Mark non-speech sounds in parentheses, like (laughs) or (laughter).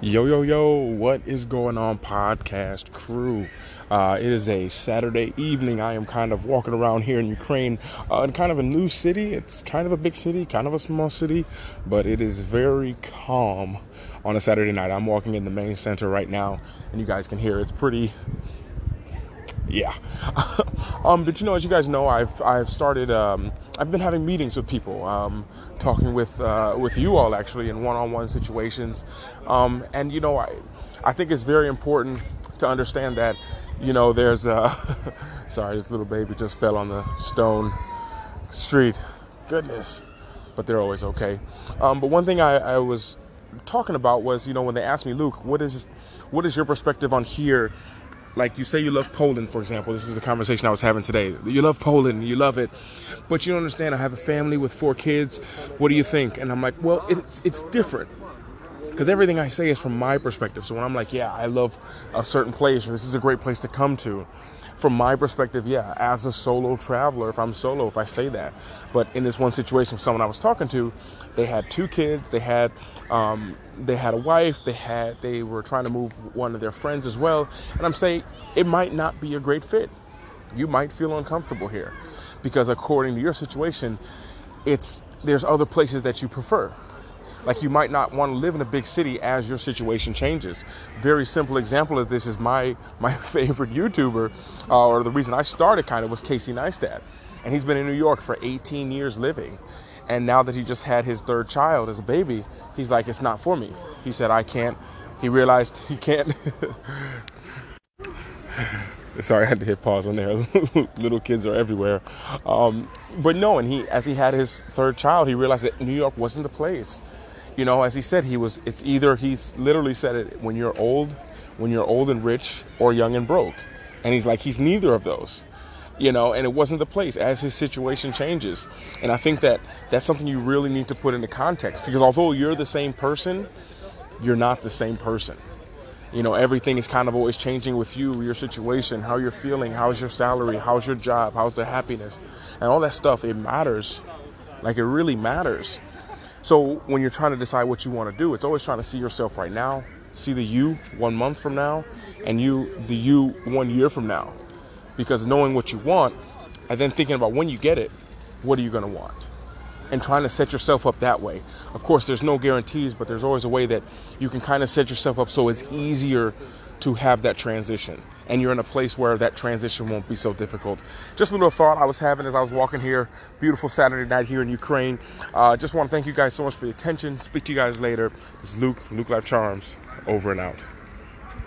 Yo, yo, yo, what is going on, podcast crew? Uh, it is a Saturday evening. I am kind of walking around here in Ukraine uh, in kind of a new city. It's kind of a big city, kind of a small city, but it is very calm on a Saturday night. I'm walking in the main center right now, and you guys can hear it's pretty yeah. (laughs) um, but you know, as you guys know, I've I've started. Um, I've been having meetings with people, um, talking with uh, with you all actually in one-on-one situations, um, and you know, I I think it's very important to understand that you know there's (laughs) sorry, this little baby just fell on the stone street. Goodness, but they're always okay. Um, but one thing I, I was talking about was you know when they asked me, Luke, what is what is your perspective on here? Like you say you love Poland, for example. This is a conversation I was having today. You love Poland, you love it, but you don't understand. I have a family with four kids. What do you think? And I'm like, well, it's it's different because everything I say is from my perspective. So when I'm like, yeah, I love a certain place, or this is a great place to come to, from my perspective, yeah, as a solo traveler, if I'm solo, if I say that. But in this one situation, with someone I was talking to, they had two kids, they had um, they had a wife, they had they were trying to move one of their friends as well, and I'm saying it might not be a great fit. You might feel uncomfortable here because according to your situation, it's there's other places that you prefer. Like you might not want to live in a big city as your situation changes. Very simple example of this is my my (laughs) favorite YouTuber, uh, or the reason I started kind of was Casey Neistat, and he's been in New York for 18 years living, and now that he just had his third child as a baby, he's like, it's not for me. He said, I can't. He realized he can't. (laughs) Sorry, I had to hit pause on there. (laughs) Little kids are everywhere. Um, but no, and he, as he had his third child, he realized that New York wasn't the place you know, as he said, he was, it's either, he's literally said it, when you're old, when you're old and rich or young and broke. And he's like, he's neither of those, you know, and it wasn't the place as his situation changes. And I think that that's something you really need to put into context because although you're the same person, you're not the same person. You know, everything is kind of always changing with you, your situation, how you're feeling, how's your salary, how's your job, how's the happiness, and all that stuff. It matters. Like it really matters. So when you're trying to decide what you want to do, it's always trying to see yourself right now, see the you one month from now, and you the you one year from now. Because knowing what you want, and then thinking about when you get it, what are you going to want? And trying to set yourself up that way. Of course, there's no guarantees, but there's always a way that you can kind of set yourself up so it's easier to have that transition and you're in a place where that transition won't be so difficult. Just a little thought I was having as I was walking here. Beautiful Saturday night here in Ukraine. Uh, just want to thank you guys so much for the attention. Speak to you guys later. This is Luke from Luke Life Charms. Over and out.